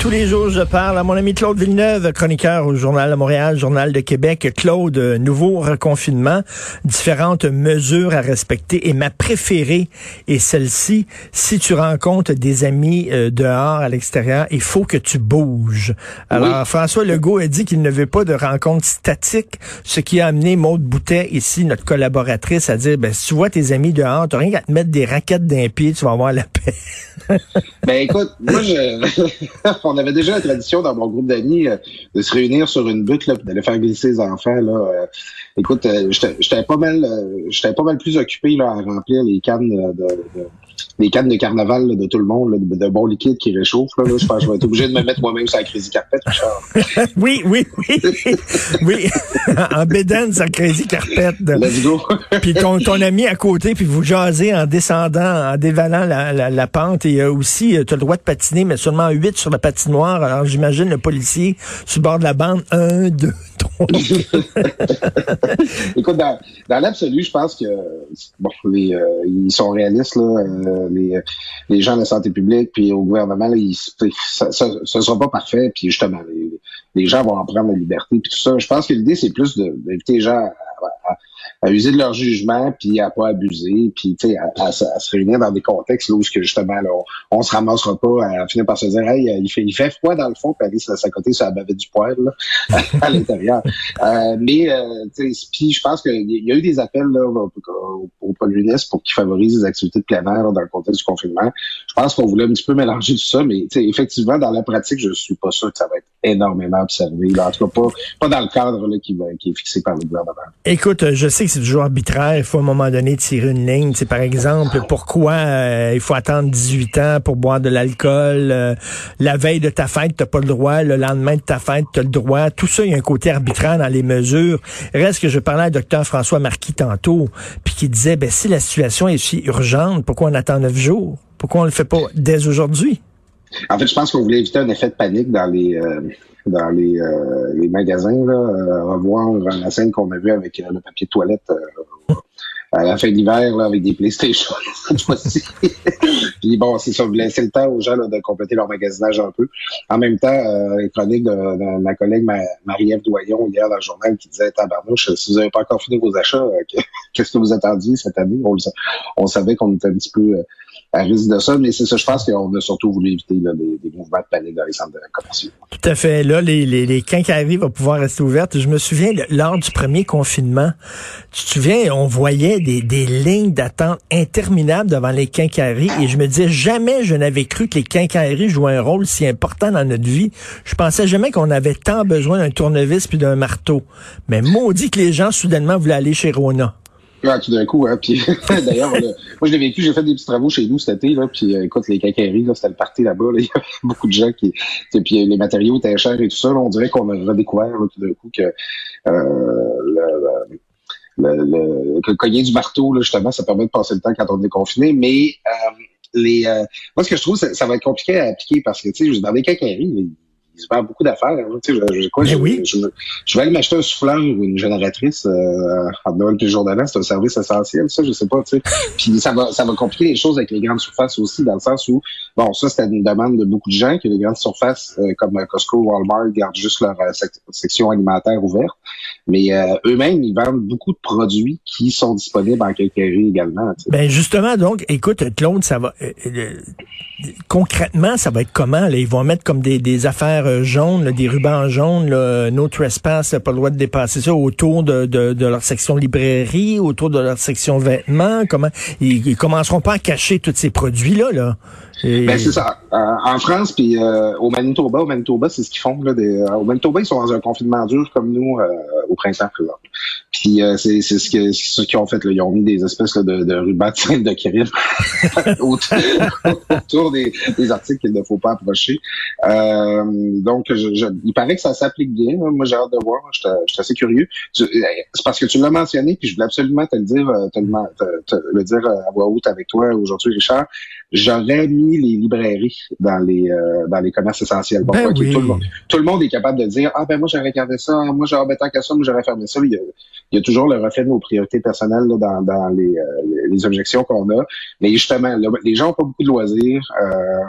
Tous les jours, je parle à mon ami Claude Villeneuve, chroniqueur au Journal de Montréal, Journal de Québec. Claude, nouveau reconfinement, différentes mesures à respecter. Et ma préférée est celle-ci. Si tu rencontres des amis euh, dehors, à l'extérieur, il faut que tu bouges. Alors, François Legault a dit qu'il ne veut pas de rencontres statiques, ce qui a amené Maude Boutet, ici, notre collaboratrice, à dire, ben, si tu vois tes amis dehors, tu rien qu'à te mettre des raquettes d'un pied, tu vas avoir la paix. ben, écoute, moi, je... on avait déjà la tradition dans mon groupe d'amis euh, de se réunir sur une butte là, d'aller faire glisser les enfants. Là. Euh, écoute, euh, j'étais pas mal j'étais pas mal plus occupé là, à remplir les cannes de les cannes de carnaval de tout le monde, de, bon liquide qui réchauffe. Là, je pense que je vais être obligé de me mettre moi-même sur la Crazy Carpet, oui, oui, oui. oui. en bédaine sur la Crazy Carpet. Let's go. puis ton, ton ami à côté, puis vous jasez en descendant, en dévalant la, la, la pente. Et euh, aussi, euh, tu as le droit de patiner, mais seulement 8 sur la patinoire. Alors j'imagine le policier sur le bord de la bande. 1, 2, Écoute, dans, dans l'absolu, je pense que bon, les, euh, ils sont réalistes, là, euh, les, les gens de la santé publique, puis au gouvernement, là, ils, ça, ça, sera pas parfait, puis justement, les, les, gens vont en prendre la liberté, puis tout ça. Je pense que l'idée, c'est plus d'inviter les gens à, à user de leur jugement, puis à pas abuser, puis à, à, se réunir dans des contextes là, où que justement là, on, on se ramassera pas à finir par se dire hey, il fait il fait froid dans le fond, puis aller à côté sur la bavette du poêle là, à l'intérieur. Euh, mais euh, puis je pense qu'il y a eu des appels là, au, au, pour qu'ils favorisent les activités de plein air dans le contexte du confinement. Je pense qu'on voulait un petit peu mélanger tout ça, mais effectivement, dans la pratique, je suis pas sûr que ça va être énormément observé. Là. En tout cas, pas, pas dans le cadre là, qui, qui est fixé par le gouvernement. Écoute, je sais que c'est toujours arbitraire. Il faut à un moment donné tirer une ligne. C'est par exemple, pourquoi euh, il faut attendre 18 ans pour boire de l'alcool? Euh, la veille de ta fête, t'as pas le droit. Le lendemain de ta fête, t'as le droit. Tout ça, il y a un côté arbitraire dans les mesures. Reste que je parlais à docteur François Marquis tantôt, puis qui disait, ben si la situation est si urgente, pourquoi on attend neuf jours? Pourquoi on le fait pas dès aujourd'hui? En fait, je pense qu'on voulait éviter un effet de panique dans les euh, dans les, euh, les magasins, là, euh, revoir la scène qu'on a vue avec le papier de toilette à la fin d'hiver avec des PlayStation cette fois-ci. Puis bon, c'est ça, vous laissez le temps aux gens de compléter leur magasinage un peu. En même temps, euh, chronique de, ma collègue Marie-Ève Doyon hier dans le journal qui disait Tabarnouche, si vous n'avez pas encore fini vos achats, qu'est-ce que vous attendiez cette année? On, on savait qu'on était un petit peu à risque de ça. Mais c'est ça, je pense qu'on a surtout voulu éviter là, des, mouvements de panique dans les centres commerciaux. Tout à fait. Là, les, les, vont pouvoir rester ouvertes. Je me souviens, lors du premier confinement, tu te souviens, on voyait des, des lignes d'attente interminables devant les quincailleries et je me disais, jamais je n'avais cru que les quincailleries jouaient un rôle si important dans notre vie. Je pensais jamais qu'on avait tant besoin d'un tournevis puis d'un marteau. Mais maudit que les gens, soudainement, voulaient aller chez Rona. Ouais, tout d'un coup, hein. Puis d'ailleurs, moi je l'ai vécu, j'ai fait des petits travaux chez nous cet été, là, puis euh, écoute, les cacailleries, là, c'était le parti là-bas, là, il y avait beaucoup de gens qui. Puis les matériaux étaient chers et tout ça. Là, on dirait qu'on a redécouvert là, tout d'un coup que euh, le, le, le, le, cogner du marteau, là, justement, ça permet de passer le temps quand on est confiné. Mais euh, les euh, moi, ce que je trouve, ça, va être compliqué à appliquer parce que, tu sais, dans les cacailleries, il se vend beaucoup d'affaires. Tu sais, je, quoi, je, oui. je, je, vais aller m'acheter un souffleur ou une génératrice euh, en Noël plus jour. C'est un service essentiel, ça, je sais pas. Tu sais. Puis ça va, ça va compliquer les choses avec les grandes surfaces aussi, dans le sens où, bon, ça, c'était une demande de beaucoup de gens que les grandes surfaces euh, comme Costco, Walmart gardent juste leur euh, section alimentaire ouverte. Mais euh, eux-mêmes, ils vendent beaucoup de produits qui sont disponibles en quincaillerie également. Tu sais. Ben justement, donc, écoute, Claude, ça va concrètement, ça va être comment? Là? Ils vont mettre comme des, des affaires euh, jaunes, des rubans jaunes, là, no trespass, pas le droit de dépasser ça autour de, de, de, leur section librairie, autour de leur section vêtements. Comment ils, ils commenceront pas à cacher tous ces produits là, là? Ben c'est ça. Euh, en France puis euh, au Manitoba, au Manitoba, c'est ce qu'ils font là. Des, au Manitoba, ils sont dans un confinement dur comme nous au printemps. Puis c'est c'est ce que ce qu'ils ont fait là. Ils ont mis des espèces là, de, de de, de crime autour, des, des articles qu'il ne faut pas approcher. Euh, donc, je, je, il paraît que ça s'applique bien. Moi, j'ai hâte de voir. Je suis assez curieux. C'est parce que tu l'as mentionné, puis je voulais absolument te le dire, euh, te, te, te, le dire euh, à voix haute avec toi aujourd'hui, Richard. J'aurais mis les librairies dans les euh, dans les commerces essentiels. Bon, ben oui. tout, le monde, tout le monde est capable de dire ah ben moi j'ai regardé ça, moi j'ai ah, ben, tant qu'à ça, moi j'aurais fermé ça. Il y, a, toujours le reflet de nos priorités personnelles dans, dans les, les, objections qu'on a. Mais justement, les gens ont pas beaucoup de loisirs.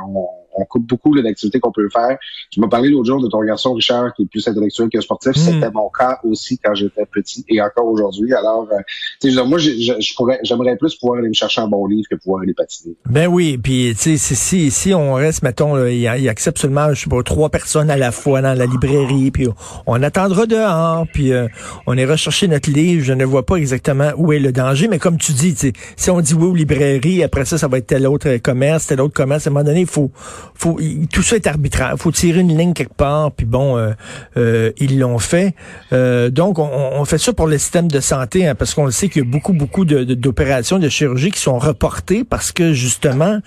On, on coupe beaucoup d'activités qu'on peut faire. Tu m'as parlé l'autre jour de ton garçon Richard qui est plus intellectuel que sportif. Hmm. C'était mon cas aussi quand j'étais petit et encore aujourd'hui. Alors, euh, tu sais, moi, j'aimerais plus pouvoir aller me chercher un bon livre que pouvoir aller patiner. Ben oui, puis tu sais, si, si on reste, mettons, il, accepte seulement, je sais pas, trois personnes à la fois dans la librairie, puis on attendra dehors, puis euh, on ira chercher notre livre. Je ne vois pas exactement où est le danger, mais comme tu dis, si on dit oui aux librairies, après ça, ça va être tel autre commerce, tel autre commerce. À un moment donné, il faut, faut, tout ça est arbitraire. faut tirer une ligne quelque part, puis bon, euh, euh, ils l'ont fait. Euh, donc, on, fait ça pour le système de santé, hein, parce qu'on le sait qu'il y a beaucoup, beaucoup d'opérations de, chirurgie qui sont reportées parce que, justement,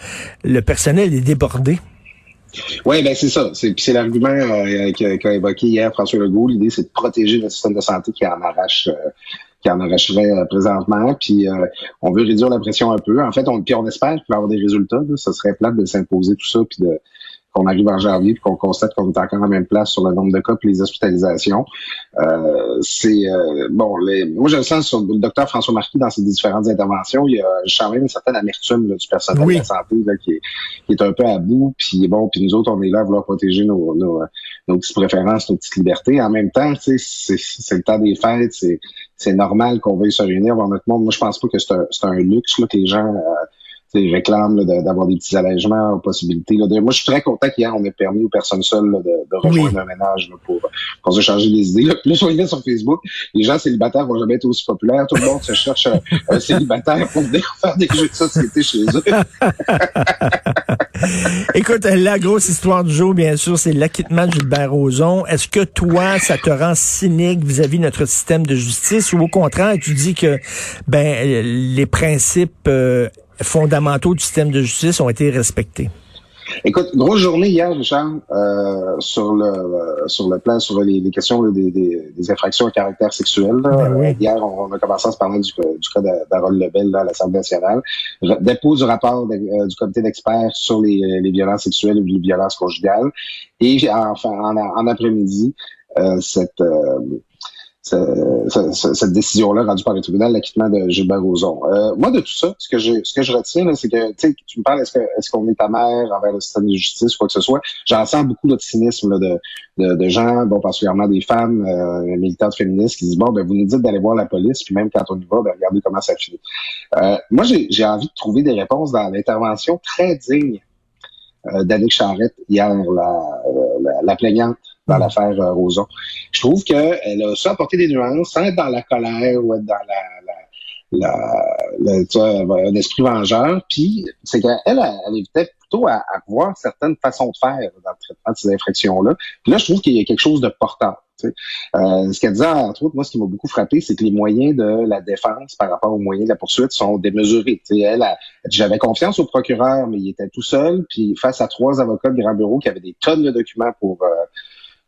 le personnel est débordé. Oui, ben c'est ça. C'est l'argument qu'a évoqué hier François Legault. L'idée, c'est de protéger le système de santé qui en arrache qui en arracherait euh, présentement. Puis euh, on veut réduire la pression un peu. En fait, on, puis on espère qu'il va avoir des résultats. Là. Ce serait plate de s'imposer tout ça, puis de qu'on arrive en janvier et qu'on constate qu'on est encore en même place sur le nombre de cas et les hospitalisations. Euh, c'est euh, bon, les, moi je le sens sur le docteur François Marquis dans ses différentes interventions, il y a quand même une certaine amertume du personnel de la santé là, qui, est, qui est un peu à bout. Puis bon, puis nous autres, on est là à vouloir protéger nos, nos, nos petites préférences, nos petites libertés. En même temps, c'est, c'est le temps des fêtes, c'est, c'est normal qu'on veuille se réunir voir notre monde. Moi, je pense pas que c'est un, c'est un luxe là, que les gens euh, réclament d'avoir des petits allègements, possibilités. Là, moi, je suis très content qu'hier, on ait permis aux personnes seules de, de, rejoindre un ménage pour, pour se changer les idées. Là. Plus on est sur Facebook, les gens célibataires vont jamais être aussi populaires. Tout le monde se cherche un, célibataire pour venir faire des jeux de société chez eux. Écoute, la grosse histoire du jour, bien sûr, c'est l'acquittement de Gilbert. Est-ce que toi, ça te rend cynique vis-à-vis notre système de justice ou au contraire, tu dis que ben les principes euh, fondamentaux du système de justice ont été respectés? Écoute, grosse journée hier, Richard, euh, sur le euh, sur le plan sur les, questions des, des, infractions à caractère sexuel. Ben hier, on, a commencé à se parler du, du cas d'Harold Lebel à l'Assemblée nationale. Dépôt du rapport euh, du comité d'experts sur les, les, violences sexuelles ou les violences conjugales. Et enfin, en, en après-midi, cette cette décision-là rendue par le tribunal, l'acquittement de Gilbert Rozon. Euh, moi, de tout ça, ce que je, ce que je retiens, c'est que tu me parles, est-ce, que, est-ce qu'on est amère envers le système de justice ou quoi que ce soit? J'en sens beaucoup de cynisme de, de, de, gens, bon, particulièrement des femmes euh, militantes féministes qui disent, bon, ben, vous nous dites d'aller voir la police, puis même quand on y va, ben, regardez comment ça finit. Euh, moi, j'ai, envie de trouver des réponses dans l'intervention très digne euh, d'Annick Charrette hier, la, la, la plaignante dans l'affaire euh, Roson. Je trouve qu'elle a su apporter des nuances sans être dans la colère ou être dans la, la, la, un esprit vengeur. Puis c'est qu'elle, elle, évitait plutôt à, à, voir certaines façons de faire dans le traitement de ces infractions-là. Puis là, je trouve qu'il y a quelque chose de portant. Euh, ce qu'elle disait, entre autres, moi, ce qui m'a beaucoup frappé, c'est que les moyens de la défense par rapport aux moyens de la poursuite sont démesurés. elle, j'avais confiance au procureur, mais il était tout seul, puis face à trois avocats de grand bureau qui avaient des tonnes de documents pour euh,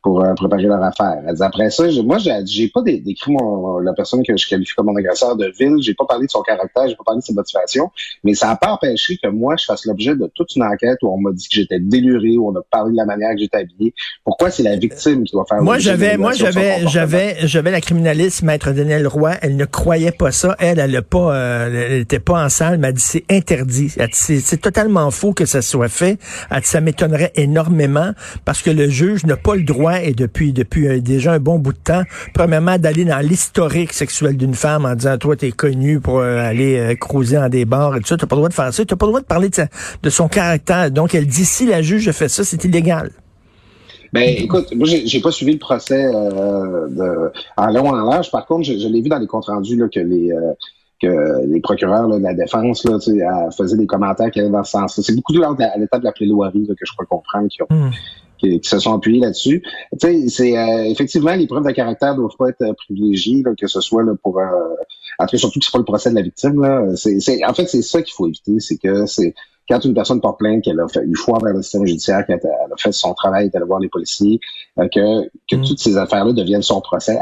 pour euh, préparer leur affaire. après ça, moi, j'ai pas décrit mon, la personne que je qualifie comme mon agresseur de ville, j'ai pas parlé de son caractère, j'ai pas parlé de ses motivations, mais ça n'a pas empêché que moi, je fasse l'objet de toute une enquête où on m'a dit que j'étais déluré, où on a parlé de la manière que j'étais habillé. Pourquoi c'est la victime qui doit faire Moi, j'avais, moi, j'avais, j'avais, j'avais la criminaliste, maître Daniel Roy, elle ne croyait pas ça. Elle, elle, a pas, euh, elle était pas en salle, m'a dit c'est interdit. C'est totalement faux que ça soit fait. Elle dit, ça m'étonnerait énormément parce que le juge n'a pas le droit et depuis depuis euh, déjà un bon bout de temps, premièrement d'aller dans l'historique sexuel d'une femme en disant toi t'es connu pour euh, aller euh, cruiser dans des bars et tout ça, t'as pas le droit de faire ça, t'as pas le droit de parler de, de son caractère. Donc elle dit si la juge fait ça, c'est illégal. Ben, écoute, moi, j'ai pas suivi le procès de, en long en large. Par contre, je, l'ai vu dans les comptes rendus là, que les que les procureurs de la défense là, faisaient des commentaires qui allaient dans ce sens. C'est beaucoup de à l'état de la plaidoirie que je crois comprendre qui ont, hmm qui, se sont appuyés là-dessus. Tu sais, c'est euh, effectivement les preuves de caractère doivent pas être euh, privilégiées, que ce soit là, pour euh, en tout surtout que c'est pas le procès de la victime. Là. C'est, en fait, c'est ça qu'il faut éviter, c'est que c'est quand une personne porte plainte, qu'elle a fait eu foi vers le système judiciaire, qu'elle a fait son travail, d'aller voir les policiers, que, que mm. toutes ces affaires-là deviennent son procès.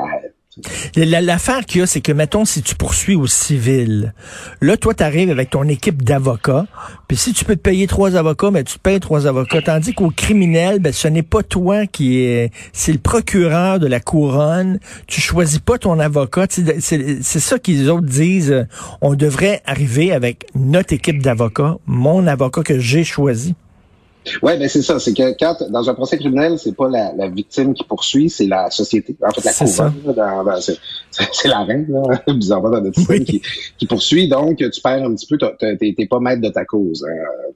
L'affaire qu'il y a, c'est que, mettons, si tu poursuis au civil, là, toi, tu arrives avec ton équipe d'avocats, puis si tu peux te payer trois avocats, ben, tu te payes trois avocats. Tandis qu'au criminel, ben, ce n'est pas toi qui est... C'est le procureur de la couronne. Tu choisis pas ton avocat. C'est ça qu'ils autres disent. On devrait arriver avec notre équipe d'avocats, mon avocat que j'ai choisi. Oui, ben c'est ça. C'est que quand dans un procès criminel, c'est pas la, la, victime qui poursuit, c'est la société. En fait, la couronne, c'est la reine, là, bizarrement dans notre système, qui, qui, poursuit. Donc, tu perds un petit peu. T'es pas maître de ta cause. Hein,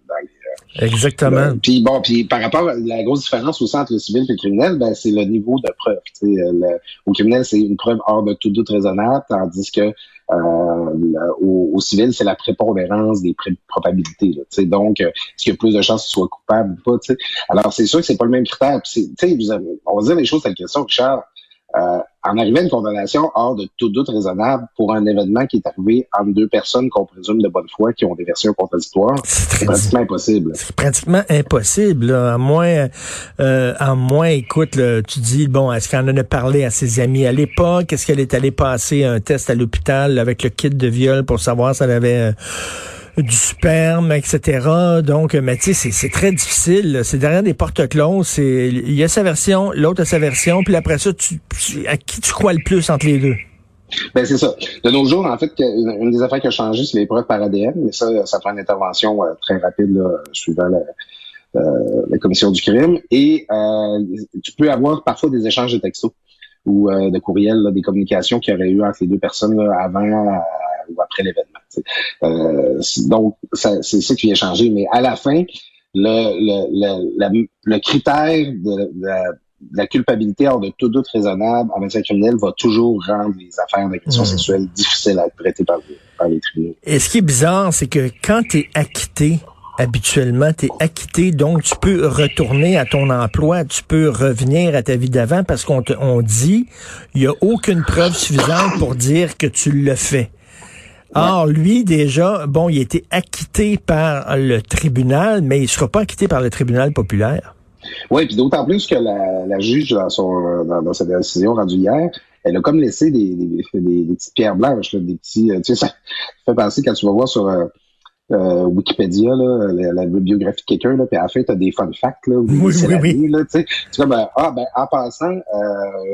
dans les, Exactement. puis bon, puis par rapport à la grosse différence aussi entre le civil et le criminel, ben c'est le niveau de preuve. Le, au criminel, c'est une preuve hors de tout doute raisonnable, tandis que euh, au, civil, c'est la prépondérance des probabilités. Là, donc, euh, est-ce qu'il y a plus de chances qu'il soit coupable ou pas? Alors, c'est sûr que c'est pas le même critère. on va dire les choses telles qu'elles sont, Richard. Euh, en arrivant à une condamnation hors de tout doute raisonnable pour un événement qui est arrivé entre deux personnes qu'on présume de bonne foi qui ont des versions contradictoires, c'est pratiquement impossible. C'est pratiquement impossible, à moins, euh, à moins, écoute, tu dis, bon, est-ce qu'elle en a parlé à ses amis à l'époque? Est-ce qu'elle est allée passer un test à l'hôpital avec le kit de viol pour savoir si elle avait... Euh, du sperme, etc. Donc, mais tu sais, c'est très difficile. C'est derrière des portes closes. Il y a sa version, l'autre a sa version, puis après ça, tu, à qui tu crois le plus entre les deux? Ben c'est ça. De nos jours, en fait, une des affaires qui a changé, c'est les preuves par ADN, mais ça, ça prend une intervention euh, très rapide suivant la, euh, la, commission du crime. Et euh, tu peux avoir parfois des échanges de textos ou de courriels, des communications qu'il y aurait eu entre les deux personnes avant ou après l'événement. Euh, donc, c'est ça qui vient changer. Mais à la fin, le, le, le, critère de, la culpabilité hors de tout doute raisonnable en matière criminelle va toujours rendre les affaires d'agression mmh. sexuelle difficiles à être traitées par, les tribunaux. Et ce qui est bizarre, c'est que quand tu es acquitté, habituellement, tu es acquitté, donc tu peux retourner à ton emploi, tu peux revenir à ta vie d'avant parce qu'on te on dit, il n'y a aucune preuve suffisante pour dire que tu le fais. Or, lui, déjà, bon, il a été acquitté par le tribunal, mais il ne sera pas acquitté par le tribunal populaire. Oui, puis d'autant plus que la, juge, dans, son, dans, sa décision rendue hier, elle a comme laissé des, des, petites pierres blanches, des petits... Euh, tu sais, ça fait penser quand tu vas voir sur... Euh, euh, Wikipédia, là, la, biographie de quelqu'un, puis à la fin, tu as des fun facts, là, oui, oui, oui. Là, tu sais, ben, ah, ben, en passant,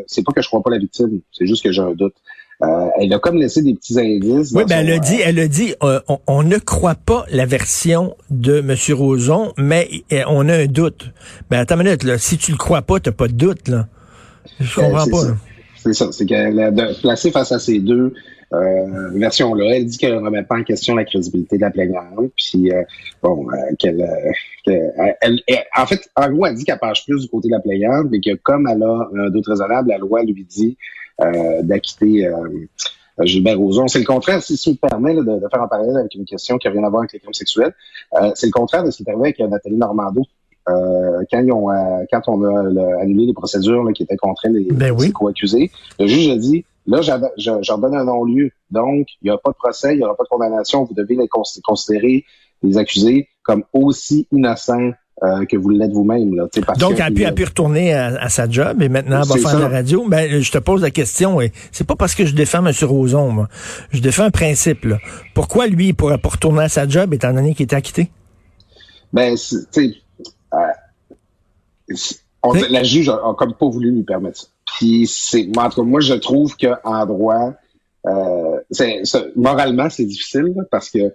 c'est pas que je crois pas la victime, c'est juste que j'ai un doute. Euh, elle a comme laissé des petits indices. Oui, ben elle a dit, elle a dit, euh, on, ne croit pas la version de M. Roson, mais euh, on a un doute. Ben attends une minute, là, si tu le crois pas, t'as pas de doute, là. Je comprends pas. C'est ça, c'est qu'elle a placé face à ces deux versions-là. Elle dit qu'elle ne remet pas en question la crédibilité de la plaignante, puis bon, qu'elle, elle, en fait, en gros, elle dit qu'elle penche plus du côté de la plaignante, mais que comme elle a un doute raisonnable, la loi lui dit euh, d'acquitter euh, Gilbert Rozon. C'est le contraire, si ça me permet de, faire un parallèle avec une question qui n'a rien à voir avec les crimes sexuels. Euh, c'est le contraire de ce qui est arrivé avec Nathalie Normando. Quand, ils ont, quand on a annulé les procédures qui étaient contre les, ben co-accusés, le juge a dit, là, j'en donne un non-lieu. Donc, il n'y aura pas de procès, il n'y aura pas de condamnation. Vous devez les considérer, les accusés, comme aussi innocents euh, que vous l'êtes vous-même. Là, Donc, elle a, pu, retourner à, sa job et maintenant elle va faire la radio. Ben, je te pose la question, et c'est pas parce que je défends M. Roson, moi. je défends un principe. Là. Pourquoi lui, il pourrait pas retourner à sa job étant donné qu'il était acquitté? Ben, tu euh, la juge a, comme pas voulu lui permettre ça. Puis, c'est, en tout cas, moi, je trouve qu'en droit, euh, moralement, c'est difficile parce que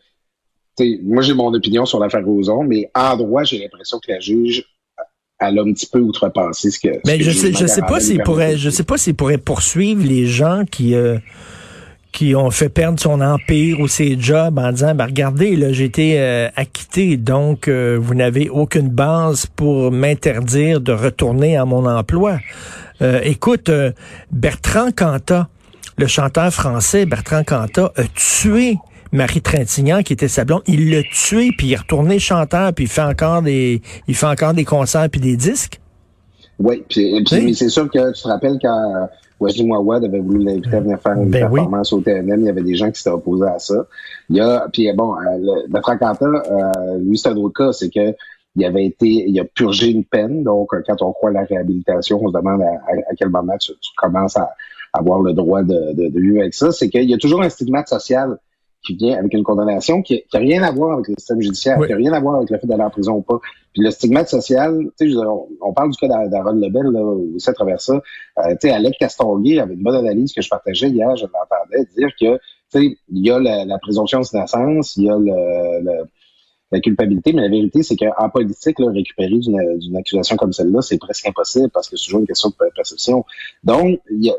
moi, j'ai mon opinion sur l'affaire Roson, mais en droit, j'ai l'impression que la juge elle a un petit peu outrepassé ce que. Mais je sais, je sais pas s'il pourrait, je sais pas s'il pourrait poursuivre les gens qui euh, qui ont fait perdre son empire ou ses jobs en disant, ben regardez, là, j'ai été euh, acquitté, donc euh, vous n'avez aucune base pour m'interdire de retourner à mon emploi. écoute, Bertrand Cantat, le chanteur français Bertrand Cantat, a tué Marie Trintignant, qui était sa blonde, il l'a tué, puis il est retourné chanteur, puis il fait encore des, il fait encore des concerts puis des disques. Oui, puis, mais c'est sûr que tu te rappelles quand euh, Wesley Mouawad avait voulu l'inviter à venir faire une ben performance au TNM, il y avait des gens qui s'étaient opposés à ça. Il y a, puis bon, euh, le, Bertrand euh, lui, c'est un autre cas, c'est que il avait été, il a purgé une peine. Donc, quand on croit à la réhabilitation, on se demande à, quel moment tu, commences à, avoir le droit de, de, vivre avec ça, c'est qu'il y a toujours un stigmate social qui vient avec une condamnation qui n'a rien à voir avec le système judiciaire, qui n'a rien à voir avec le fait d'aller en prison ou pas. Puis le stigmate social, tu sais, on, parle du cas d'Aaron Lebel, là, aussi à travers ça. Euh, tu sais, Alec Castonguay avait une bonne analyse que je partageais hier, je l'entendais dire que, tu sais, il y a la, présomption d'innocence, il y a le, la culpabilité, mais la vérité, c'est qu'en politique, là, récupérer d'une accusation comme celle-là, c'est presque impossible parce que c'est toujours une question de perception. Donc, il y a,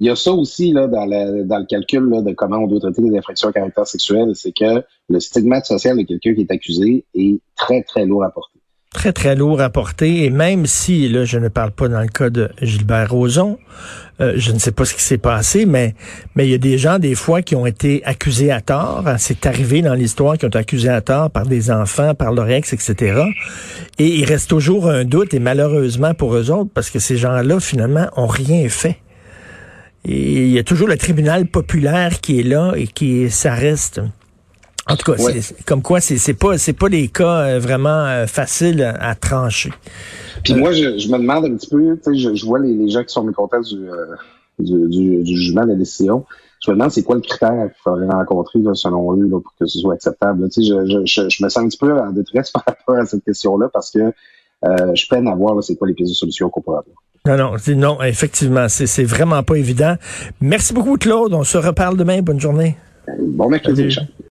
il y a ça aussi là, dans, le, dans le calcul là, de comment on doit traiter les infractions à caractère sexuel, c'est que le stigmate social de quelqu'un qui est accusé est très, très lourd à porter très, très lourd à porter. Et même si, là, je ne parle pas dans le cas de Gilbert Rozon, euh, je ne sais pas ce qui s'est passé, mais mais il y a des gens, des fois, qui ont été accusés à tort. C'est arrivé dans l'histoire, qui ont été accusés à tort par des enfants, par leur ex, etc. Et il reste toujours un doute, et malheureusement pour eux autres, parce que ces gens-là, finalement, ont rien fait. Et il y a toujours le tribunal populaire qui est là et qui, ça reste en tout cas, c'est comme quoi, c'est pas c'est pas des cas euh, vraiment euh, faciles à, trancher. Puis moi, je, me demande un petit peu, tu sais, je, vois les, gens qui sont mécontents du, euh, du, du, du, jugement de la décision. Je me demande c'est quoi le critère qu'il faudrait rencontrer selon eux pour que ce soit acceptable. Tu sais, je, je, je, me sens un petit peu en détresse par rapport à cette question-là parce que je peine à voir c'est quoi les pistes de solutions qu'on pourrait avoir. Non, non, non, effectivement, c'est vraiment pas évident. Merci beaucoup, Claude. On se reparle demain. Bonne journée. Bon mercredi,